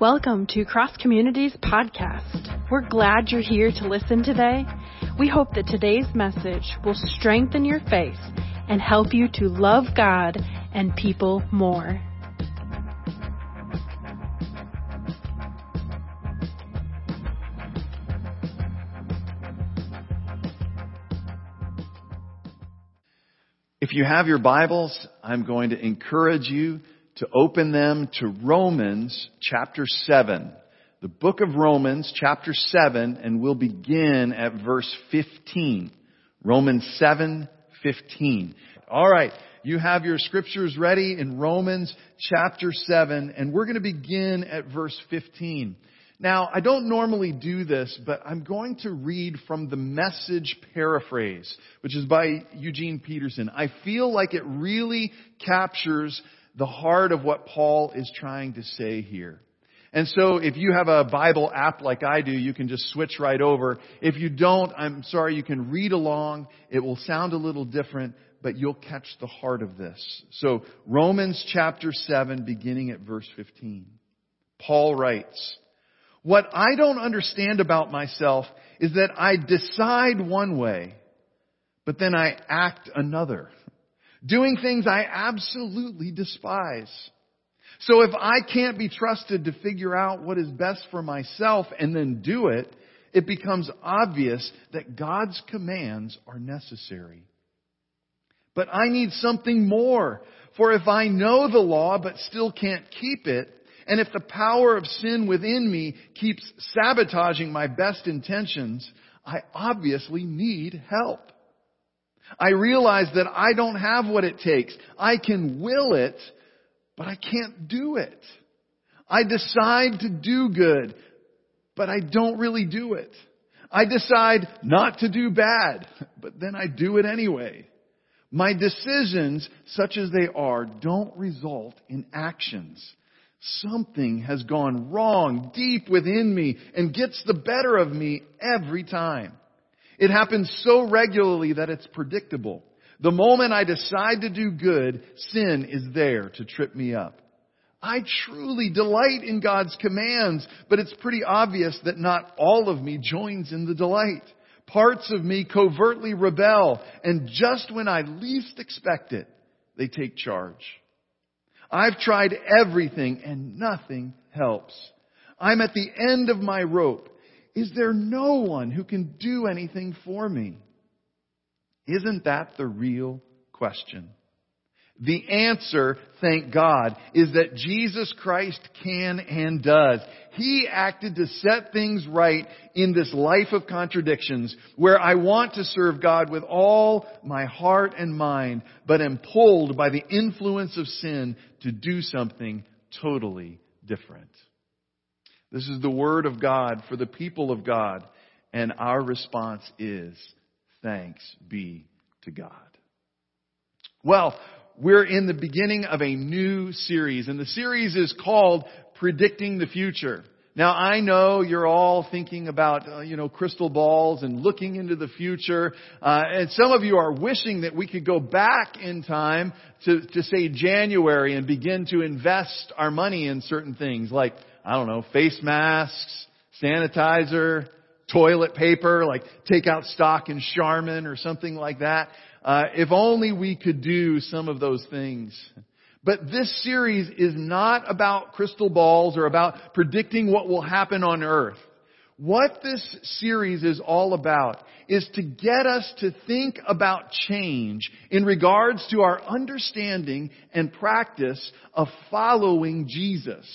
Welcome to Cross Communities Podcast. We're glad you're here to listen today. We hope that today's message will strengthen your faith and help you to love God and people more. If you have your Bibles, I'm going to encourage you to open them to Romans chapter 7. The book of Romans chapter 7 and we'll begin at verse 15. Romans 7, 15. Alright, you have your scriptures ready in Romans chapter 7 and we're going to begin at verse 15. Now, I don't normally do this, but I'm going to read from the message paraphrase, which is by Eugene Peterson. I feel like it really captures the heart of what Paul is trying to say here. And so if you have a Bible app like I do, you can just switch right over. If you don't, I'm sorry, you can read along. It will sound a little different, but you'll catch the heart of this. So Romans chapter 7 beginning at verse 15. Paul writes, What I don't understand about myself is that I decide one way, but then I act another doing things I absolutely despise. So if I can't be trusted to figure out what is best for myself and then do it, it becomes obvious that God's commands are necessary. But I need something more. For if I know the law but still can't keep it, and if the power of sin within me keeps sabotaging my best intentions, I obviously need help. I realize that I don't have what it takes. I can will it, but I can't do it. I decide to do good, but I don't really do it. I decide not to do bad, but then I do it anyway. My decisions, such as they are, don't result in actions. Something has gone wrong deep within me and gets the better of me every time. It happens so regularly that it's predictable. The moment I decide to do good, sin is there to trip me up. I truly delight in God's commands, but it's pretty obvious that not all of me joins in the delight. Parts of me covertly rebel, and just when I least expect it, they take charge. I've tried everything and nothing helps. I'm at the end of my rope. Is there no one who can do anything for me? Isn't that the real question? The answer, thank God, is that Jesus Christ can and does. He acted to set things right in this life of contradictions where I want to serve God with all my heart and mind, but am pulled by the influence of sin to do something totally different. This is the Word of God for the people of God, and our response is thanks be to God. Well, we're in the beginning of a new series, and the series is called Predicting the Future. Now I know you're all thinking about, uh, you know, crystal balls and looking into the future, uh, and some of you are wishing that we could go back in time to, to say January and begin to invest our money in certain things like I don't know, face masks, sanitizer, toilet paper, like take out stock in Charmin or something like that. Uh, if only we could do some of those things. But this series is not about crystal balls or about predicting what will happen on earth. What this series is all about is to get us to think about change in regards to our understanding and practice of following Jesus.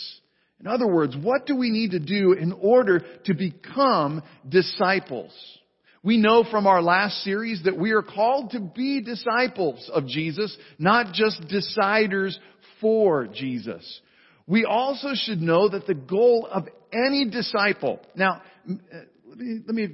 In other words, what do we need to do in order to become disciples? We know from our last series that we are called to be disciples of Jesus, not just deciders for Jesus. We also should know that the goal of any disciple, now, uh, let me, let me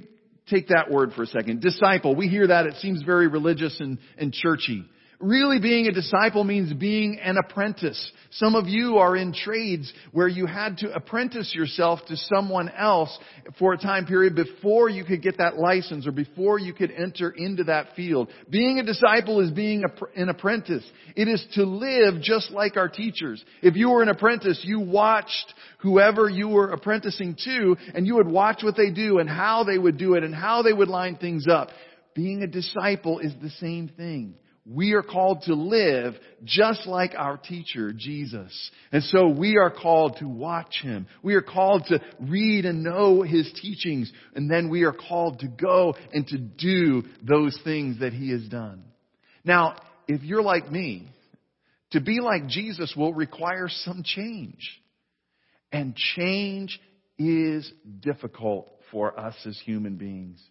take that word for a second. Disciple, we hear that, it seems very religious and, and churchy. Really being a disciple means being an apprentice. Some of you are in trades where you had to apprentice yourself to someone else for a time period before you could get that license or before you could enter into that field. Being a disciple is being an apprentice. It is to live just like our teachers. If you were an apprentice, you watched whoever you were apprenticing to and you would watch what they do and how they would do it and how they would line things up. Being a disciple is the same thing. We are called to live just like our teacher, Jesus. And so we are called to watch Him. We are called to read and know His teachings. And then we are called to go and to do those things that He has done. Now, if you're like me, to be like Jesus will require some change. And change is difficult for us as human beings.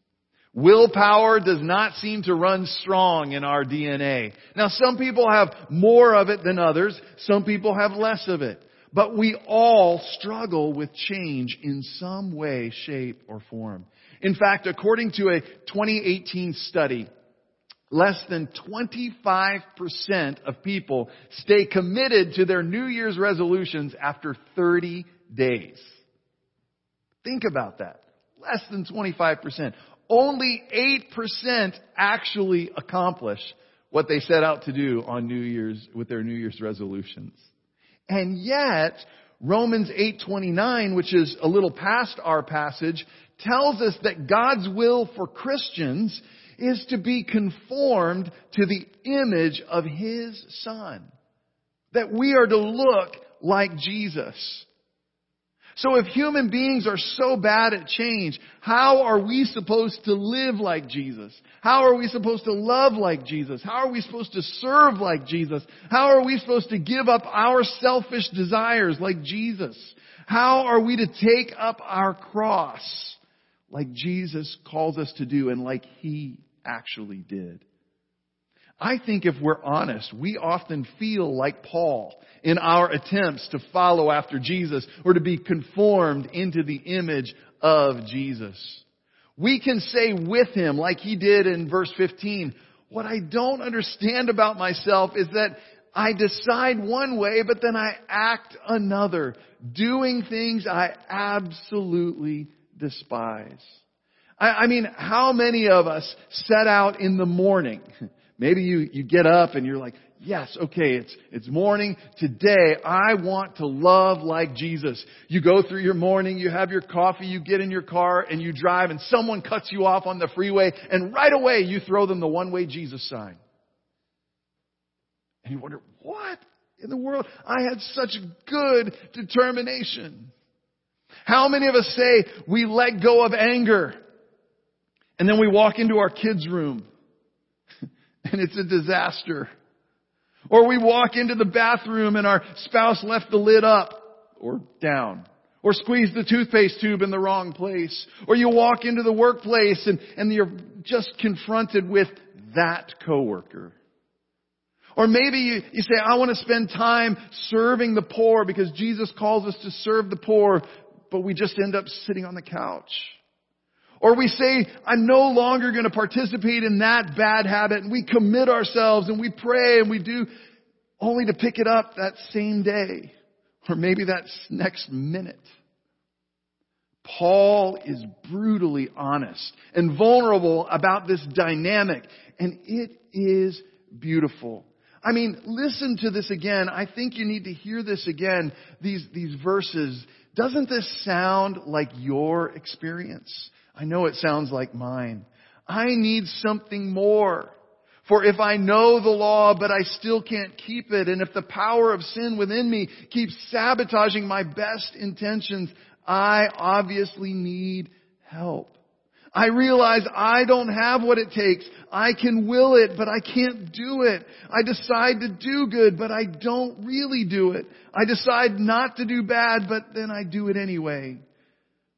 Willpower does not seem to run strong in our DNA. Now some people have more of it than others. Some people have less of it. But we all struggle with change in some way, shape, or form. In fact, according to a 2018 study, less than 25% of people stay committed to their New Year's resolutions after 30 days. Think about that. Less than 25% only 8% actually accomplish what they set out to do on New Year's with their New Year's resolutions. And yet, Romans 8:29, which is a little past our passage, tells us that God's will for Christians is to be conformed to the image of his son. That we are to look like Jesus. So if human beings are so bad at change, how are we supposed to live like Jesus? How are we supposed to love like Jesus? How are we supposed to serve like Jesus? How are we supposed to give up our selfish desires like Jesus? How are we to take up our cross like Jesus calls us to do and like He actually did? I think if we're honest, we often feel like Paul in our attempts to follow after Jesus or to be conformed into the image of Jesus. We can say with him, like he did in verse 15, what I don't understand about myself is that I decide one way, but then I act another, doing things I absolutely despise. I, I mean, how many of us set out in the morning Maybe you, you get up and you're like, yes, okay, it's, it's morning. Today, I want to love like Jesus. You go through your morning, you have your coffee, you get in your car and you drive and someone cuts you off on the freeway and right away you throw them the one-way Jesus sign. And you wonder, what in the world? I had such good determination. How many of us say we let go of anger and then we walk into our kids' room and it's a disaster. Or we walk into the bathroom and our spouse left the lid up or down. Or squeeze the toothpaste tube in the wrong place. Or you walk into the workplace and, and you're just confronted with that coworker. Or maybe you, you say, I want to spend time serving the poor because Jesus calls us to serve the poor, but we just end up sitting on the couch. Or we say, I'm no longer going to participate in that bad habit and we commit ourselves and we pray and we do only to pick it up that same day or maybe that next minute. Paul is brutally honest and vulnerable about this dynamic and it is beautiful. I mean, listen to this again. I think you need to hear this again, these, these verses. Doesn't this sound like your experience? I know it sounds like mine. I need something more. For if I know the law, but I still can't keep it, and if the power of sin within me keeps sabotaging my best intentions, I obviously need help. I realize I don't have what it takes. I can will it, but I can't do it. I decide to do good, but I don't really do it. I decide not to do bad, but then I do it anyway.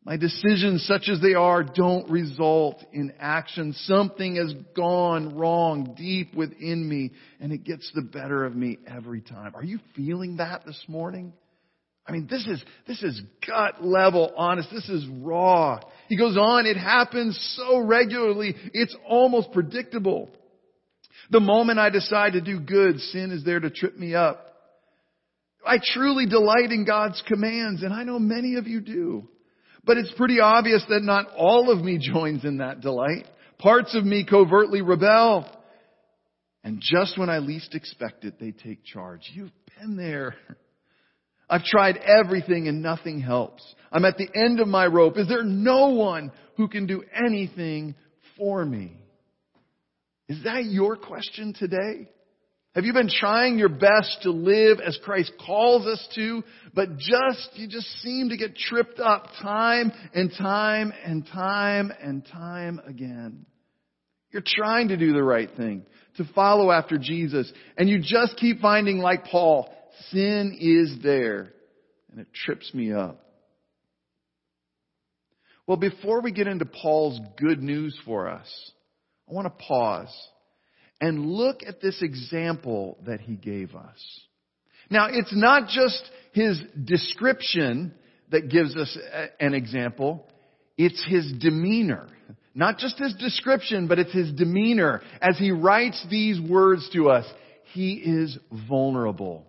My decisions, such as they are, don't result in action. Something has gone wrong deep within me, and it gets the better of me every time. Are you feeling that this morning? I mean, this is, this is gut level honest. This is raw. He goes on, it happens so regularly, it's almost predictable. The moment I decide to do good, sin is there to trip me up. I truly delight in God's commands, and I know many of you do. But it's pretty obvious that not all of me joins in that delight. Parts of me covertly rebel. And just when I least expect it, they take charge. You've been there. I've tried everything and nothing helps. I'm at the end of my rope. Is there no one who can do anything for me? Is that your question today? Have you been trying your best to live as Christ calls us to, but just, you just seem to get tripped up time and time and time and time again? You're trying to do the right thing, to follow after Jesus, and you just keep finding, like Paul, sin is there, and it trips me up. Well, before we get into Paul's good news for us, I want to pause and look at this example that he gave us. Now, it's not just his description that gives us an example. It's his demeanor. Not just his description, but it's his demeanor as he writes these words to us. He is vulnerable.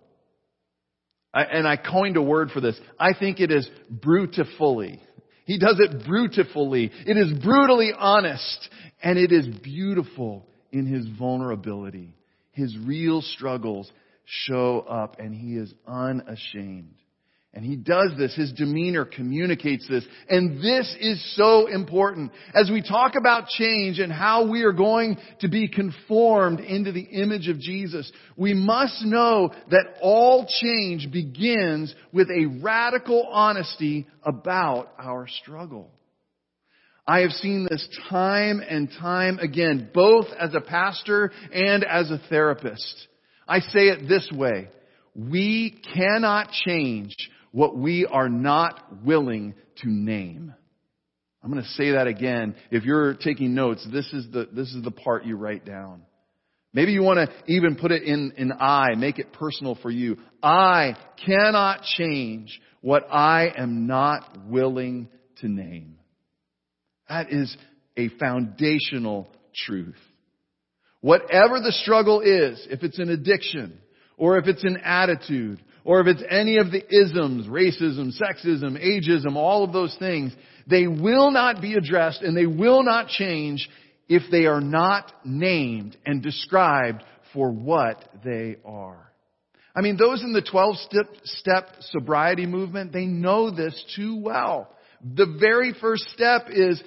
I, and I coined a word for this. I think it is brutifully. He does it brutifully. It is brutally honest and it is beautiful in his vulnerability. His real struggles show up and he is unashamed. And he does this. His demeanor communicates this. And this is so important. As we talk about change and how we are going to be conformed into the image of Jesus, we must know that all change begins with a radical honesty about our struggle. I have seen this time and time again, both as a pastor and as a therapist. I say it this way. We cannot change what we are not willing to name. I'm going to say that again. If you're taking notes, this is the, this is the part you write down. Maybe you want to even put it in, in I, make it personal for you. I cannot change what I am not willing to name. That is a foundational truth. Whatever the struggle is, if it's an addiction, or if it's an attitude, or if it's any of the isms, racism, sexism, ageism, all of those things, they will not be addressed and they will not change if they are not named and described for what they are. I mean, those in the 12 step, sobriety movement, they know this too well. The very first step is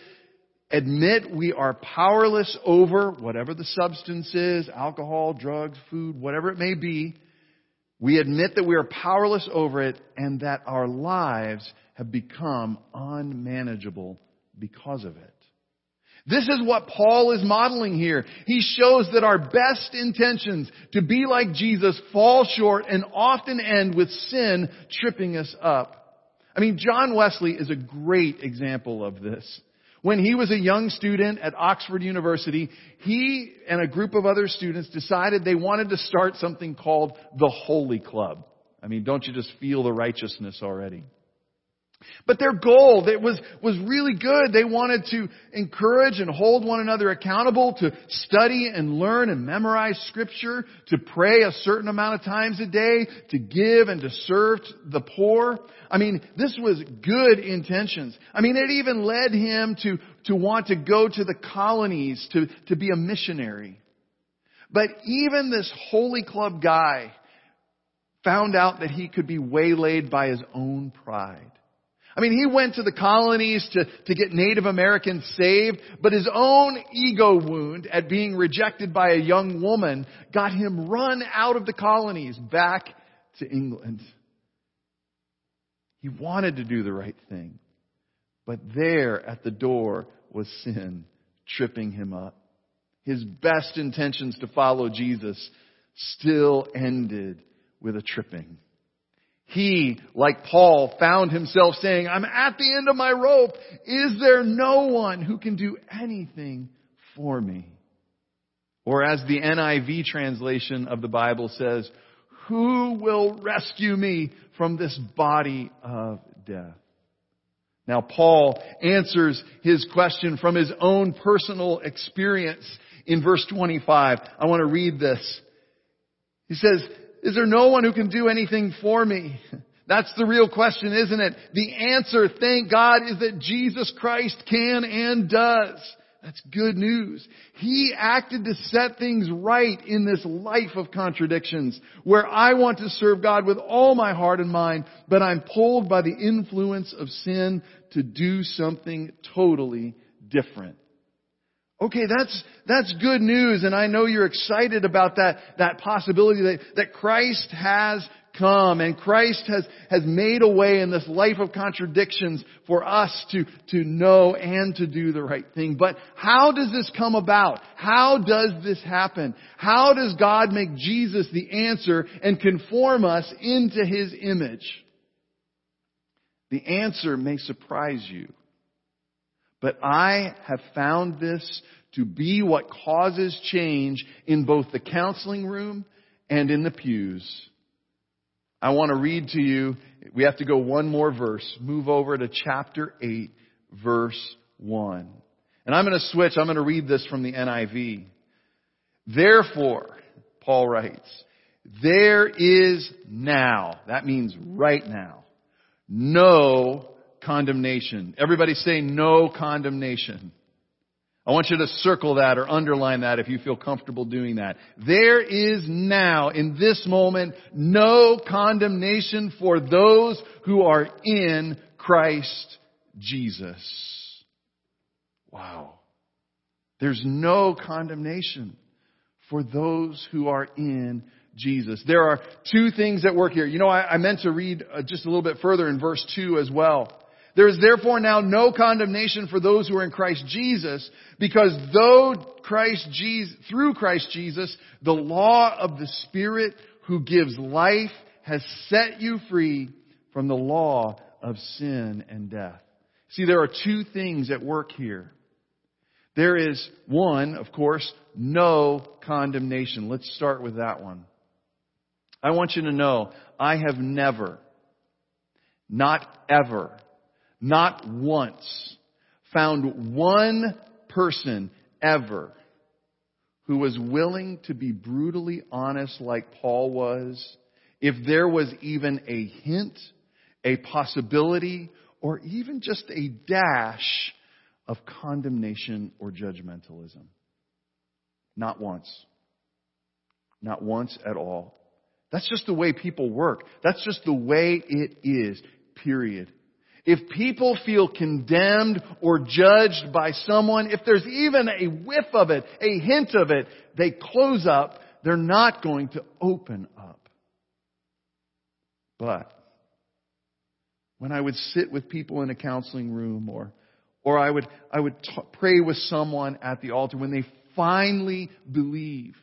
admit we are powerless over whatever the substance is, alcohol, drugs, food, whatever it may be. We admit that we are powerless over it and that our lives have become unmanageable because of it. This is what Paul is modeling here. He shows that our best intentions to be like Jesus fall short and often end with sin tripping us up. I mean, John Wesley is a great example of this. When he was a young student at Oxford University, he and a group of other students decided they wanted to start something called the Holy Club. I mean, don't you just feel the righteousness already? But their goal that was, was really good. They wanted to encourage and hold one another accountable to study and learn and memorize scripture, to pray a certain amount of times a day, to give and to serve the poor. I mean, this was good intentions. I mean, it even led him to, to want to go to the colonies to, to be a missionary. But even this holy club guy found out that he could be waylaid by his own pride. I mean, he went to the colonies to, to get Native Americans saved, but his own ego wound at being rejected by a young woman got him run out of the colonies back to England. He wanted to do the right thing, but there at the door was sin tripping him up. His best intentions to follow Jesus still ended with a tripping. He, like Paul, found himself saying, I'm at the end of my rope. Is there no one who can do anything for me? Or as the NIV translation of the Bible says, who will rescue me from this body of death? Now Paul answers his question from his own personal experience in verse 25. I want to read this. He says, is there no one who can do anything for me? That's the real question, isn't it? The answer, thank God, is that Jesus Christ can and does. That's good news. He acted to set things right in this life of contradictions where I want to serve God with all my heart and mind, but I'm pulled by the influence of sin to do something totally different. Okay, that's, that's good news and I know you're excited about that, that possibility that, that Christ has come and Christ has, has made a way in this life of contradictions for us to, to know and to do the right thing. But how does this come about? How does this happen? How does God make Jesus the answer and conform us into His image? The answer may surprise you. But I have found this to be what causes change in both the counseling room and in the pews. I want to read to you, we have to go one more verse. Move over to chapter 8, verse 1. And I'm going to switch, I'm going to read this from the NIV. Therefore, Paul writes, there is now, that means right now, no condemnation. Everybody say no condemnation. I want you to circle that or underline that if you feel comfortable doing that. There is now, in this moment, no condemnation for those who are in Christ Jesus. Wow. There's no condemnation for those who are in Jesus. There are two things at work here. You know, I, I meant to read uh, just a little bit further in verse 2 as well. There is therefore now no condemnation for those who are in Christ Jesus, because though Christ Jesus, through Christ Jesus, the law of the Spirit who gives life has set you free from the law of sin and death. See, there are two things at work here. There is one, of course, no condemnation. Let's start with that one. I want you to know, I have never, not ever, not once, found one person ever who was willing to be brutally honest like Paul was, if there was even a hint, a possibility, or even just a dash of condemnation or judgmentalism. Not once. Not once at all. That's just the way people work. That's just the way it is. Period. If people feel condemned or judged by someone, if there's even a whiff of it, a hint of it, they close up. They're not going to open up. But when I would sit with people in a counseling room or or I would I would t- pray with someone at the altar when they finally believe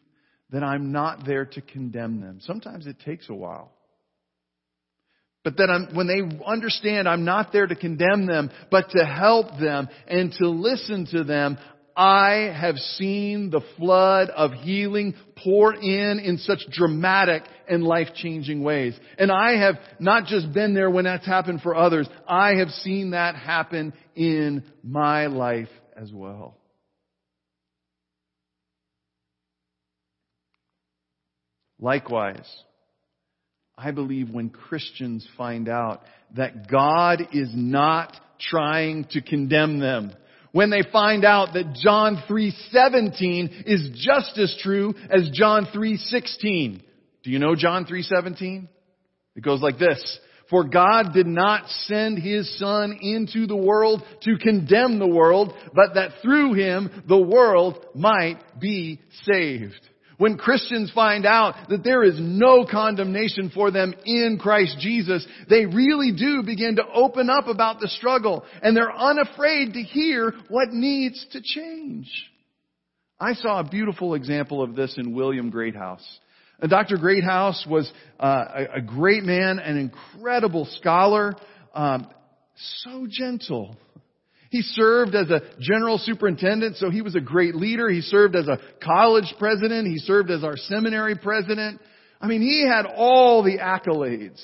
that I'm not there to condemn them. Sometimes it takes a while. But that I'm, when they understand I'm not there to condemn them, but to help them and to listen to them, I have seen the flood of healing pour in in such dramatic and life-changing ways. And I have not just been there when that's happened for others, I have seen that happen in my life as well. Likewise, I believe when Christians find out that God is not trying to condemn them, when they find out that John 3:17 is just as true as John 3:16. Do you know John 3:17? It goes like this: For God did not send his son into the world to condemn the world, but that through him the world might be saved. When Christians find out that there is no condemnation for them in Christ Jesus, they really do begin to open up about the struggle and they're unafraid to hear what needs to change. I saw a beautiful example of this in William Greathouse. Uh, Dr. Greathouse was uh, a, a, great man, an incredible scholar, um, so gentle he served as a general superintendent, so he was a great leader. He served as a college president. He served as our seminary president. I mean, he had all the accolades.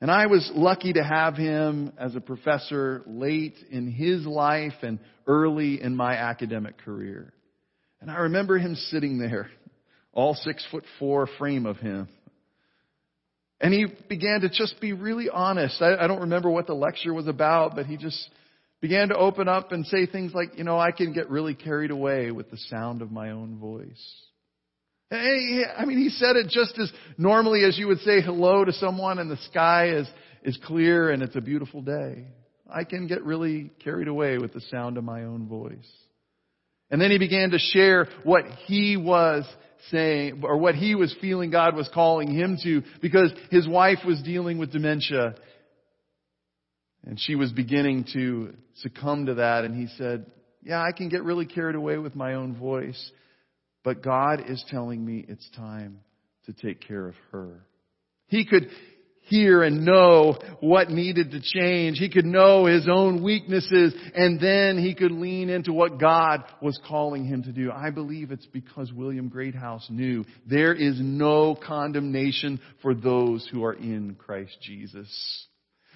And I was lucky to have him as a professor late in his life and early in my academic career. And I remember him sitting there, all six foot four frame of him. And he began to just be really honest. I, I don't remember what the lecture was about, but he just began to open up and say things like, you know, I can get really carried away with the sound of my own voice. Hey, I mean, he said it just as normally as you would say hello to someone and the sky is, is clear and it's a beautiful day. I can get really carried away with the sound of my own voice. And then he began to share what he was saying, or what he was feeling God was calling him to, because his wife was dealing with dementia. And she was beginning to succumb to that, and he said, yeah, I can get really carried away with my own voice, but God is telling me it's time to take care of her. He could, hear and know what needed to change. He could know his own weaknesses and then he could lean into what God was calling him to do. I believe it's because William Greathouse knew there is no condemnation for those who are in Christ Jesus.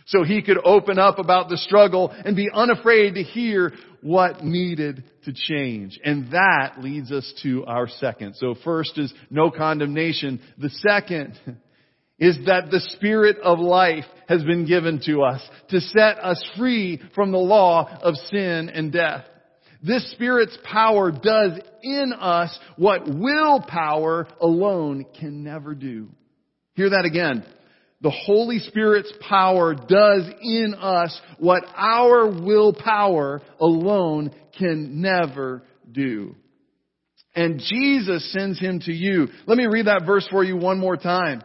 So he could open up about the struggle and be unafraid to hear what needed to change. And that leads us to our second. So first is no condemnation. The second is that the Spirit of life has been given to us to set us free from the law of sin and death. This Spirit's power does in us what willpower alone can never do. Hear that again. The Holy Spirit's power does in us what our willpower alone can never do. And Jesus sends him to you. Let me read that verse for you one more time.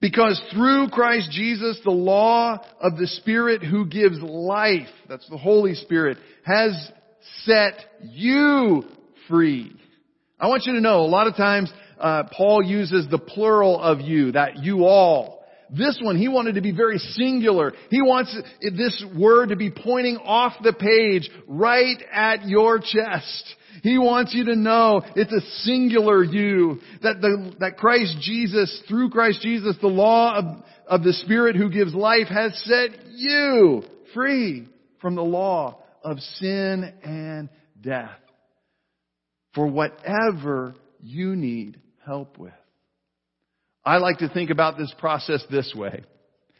Because through Christ Jesus, the law of the Spirit who gives life, that's the Holy Spirit, has set you free. I want you to know, a lot of times, uh, Paul uses the plural of you, that you all. This one, he wanted to be very singular. He wants this word to be pointing off the page, right at your chest. He wants you to know it's a singular you. That the, that Christ Jesus, through Christ Jesus, the law of, of the Spirit who gives life has set you free from the law of sin and death. For whatever you need help with. I like to think about this process this way.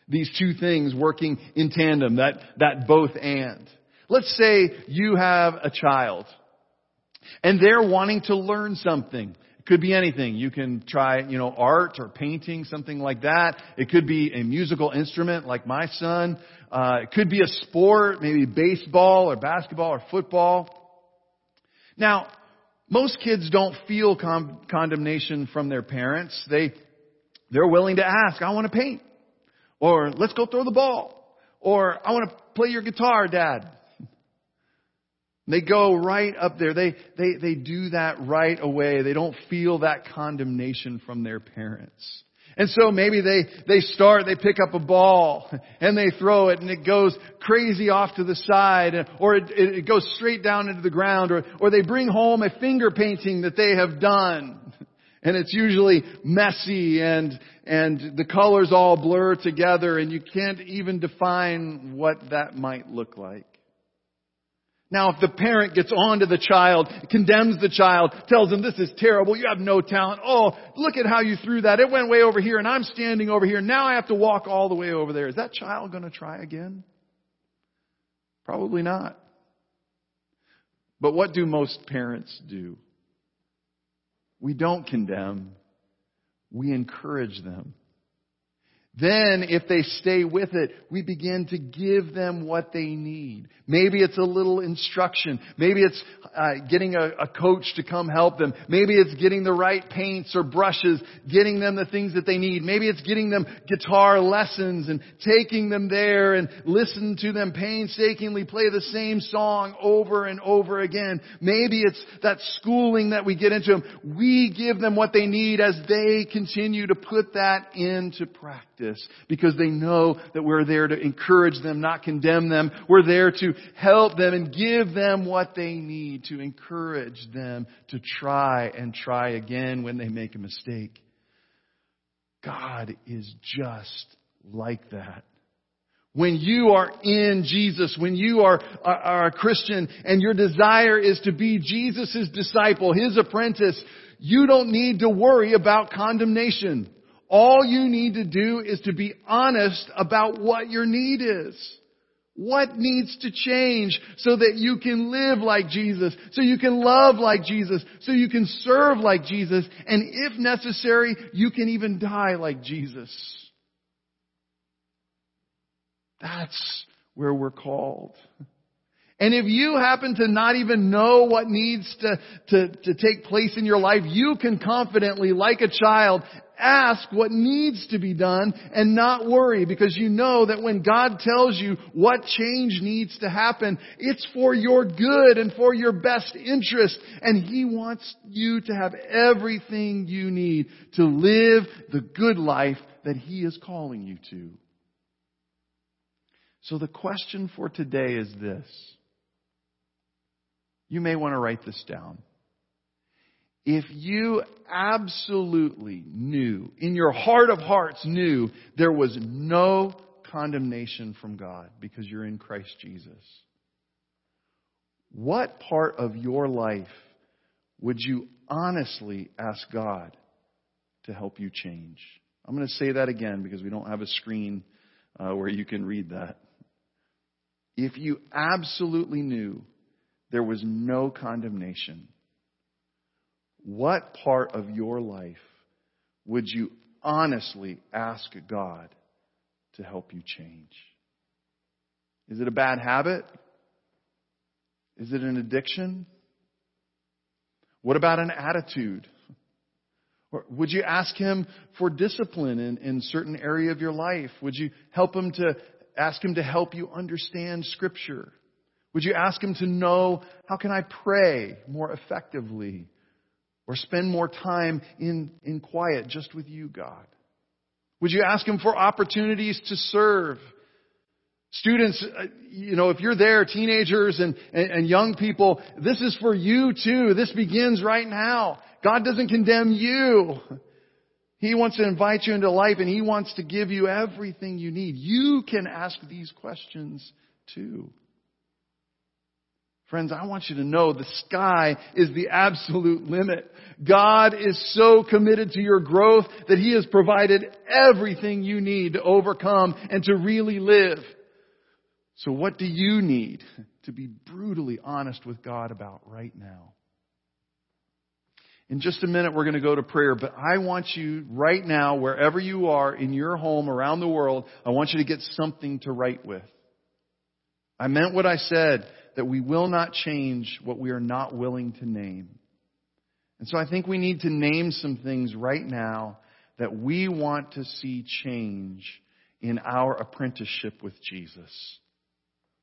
These two things working in tandem, that, that both and. Let's say you have a child and they're wanting to learn something. It could be anything. You can try, you know, art or painting, something like that. It could be a musical instrument like my son. Uh, it could be a sport, maybe baseball or basketball or football. Now, most kids don't feel con- condemnation from their parents. They, they're willing to ask, I want to paint. Or let's go throw the ball. Or I want to play your guitar, dad. They go right up there. They, they, they do that right away. They don't feel that condemnation from their parents. And so maybe they, they start, they pick up a ball and they throw it and it goes crazy off to the side or it, it goes straight down into the ground or, or they bring home a finger painting that they have done. And it's usually messy and, and the colors all blur together and you can't even define what that might look like. Now, if the parent gets on to the child, condemns the child, tells him this is terrible, you have no talent, oh, look at how you threw that, it went way over here and I'm standing over here, now I have to walk all the way over there. Is that child going to try again? Probably not. But what do most parents do? We don't condemn, we encourage them. Then, if they stay with it, we begin to give them what they need. Maybe it's a little instruction. Maybe it's uh, getting a, a coach to come help them. Maybe it's getting the right paints or brushes, getting them the things that they need. Maybe it's getting them guitar lessons and taking them there and listen to them painstakingly play the same song over and over again. Maybe it's that schooling that we get into them. We give them what they need as they continue to put that into practice because they know that we're there to encourage them, not condemn them. We're there to help them and give them what they need to encourage them to try and try again when they make a mistake. God is just like that. When you are in Jesus, when you are, are, are a Christian and your desire is to be Jesus' disciple, His apprentice, you don't need to worry about condemnation. All you need to do is to be honest about what your need is. What needs to change so that you can live like Jesus, so you can love like Jesus, so you can serve like Jesus, and if necessary, you can even die like Jesus. That's where we're called. And if you happen to not even know what needs to, to, to take place in your life, you can confidently, like a child, ask what needs to be done and not worry because you know that when God tells you what change needs to happen, it's for your good and for your best interest. And He wants you to have everything you need to live the good life that He is calling you to. So the question for today is this. You may want to write this down. If you absolutely knew, in your heart of hearts knew, there was no condemnation from God because you're in Christ Jesus, what part of your life would you honestly ask God to help you change? I'm going to say that again because we don't have a screen uh, where you can read that. If you absolutely knew there was no condemnation, what part of your life would you honestly ask God to help you change? Is it a bad habit? Is it an addiction? What about an attitude? Or would you ask him for discipline in, in certain area of your life? Would you help him to ask him to help you understand scripture? Would you ask him to know how can I pray more effectively? Or spend more time in, in quiet just with you, God? Would you ask Him for opportunities to serve? Students, uh, you know, if you're there, teenagers and, and, and young people, this is for you too. This begins right now. God doesn't condemn you. He wants to invite you into life and He wants to give you everything you need. You can ask these questions too. Friends, I want you to know the sky is the absolute limit. God is so committed to your growth that He has provided everything you need to overcome and to really live. So what do you need to be brutally honest with God about right now? In just a minute, we're going to go to prayer, but I want you right now, wherever you are in your home around the world, I want you to get something to write with. I meant what I said that we will not change what we are not willing to name. And so I think we need to name some things right now that we want to see change in our apprenticeship with Jesus.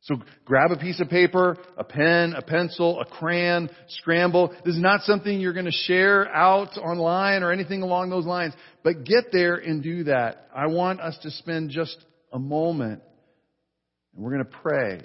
So grab a piece of paper, a pen, a pencil, a crayon, scramble. This is not something you're going to share out online or anything along those lines, but get there and do that. I want us to spend just a moment and we're going to pray.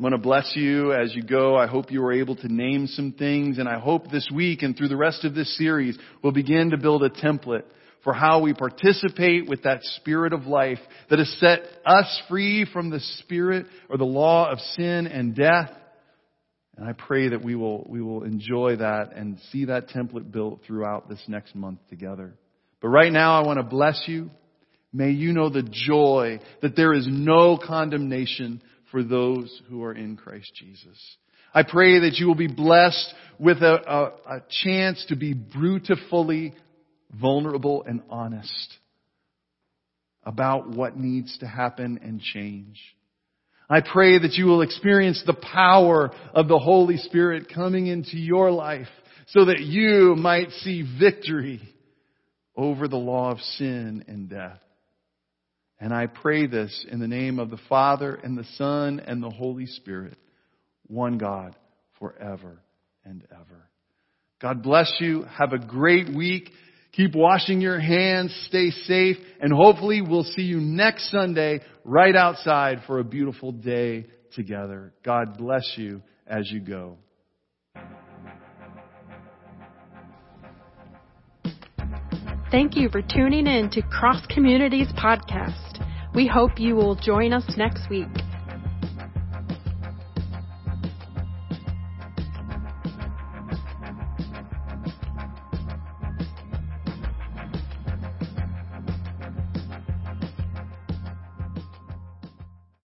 I'm going to bless you as you go. I hope you were able to name some things, and I hope this week and through the rest of this series, we'll begin to build a template for how we participate with that spirit of life that has set us free from the spirit or the law of sin and death. And I pray that we will, we will enjoy that and see that template built throughout this next month together. But right now I want to bless you. May you know the joy that there is no condemnation for those who are in Christ Jesus. I pray that you will be blessed with a, a, a chance to be brutifully vulnerable and honest about what needs to happen and change. I pray that you will experience the power of the Holy Spirit coming into your life so that you might see victory over the law of sin and death. And I pray this in the name of the Father and the Son and the Holy Spirit, one God forever and ever. God bless you. Have a great week. Keep washing your hands. Stay safe. And hopefully we'll see you next Sunday right outside for a beautiful day together. God bless you as you go. Thank you for tuning in to Cross Communities Podcast. We hope you will join us next week.